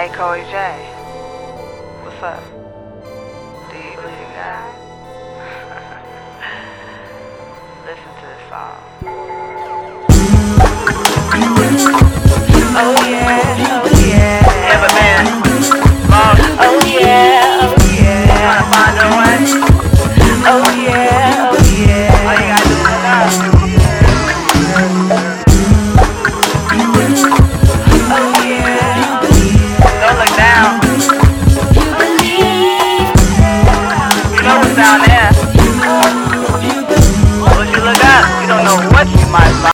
Hey, Cody J. What's up? sound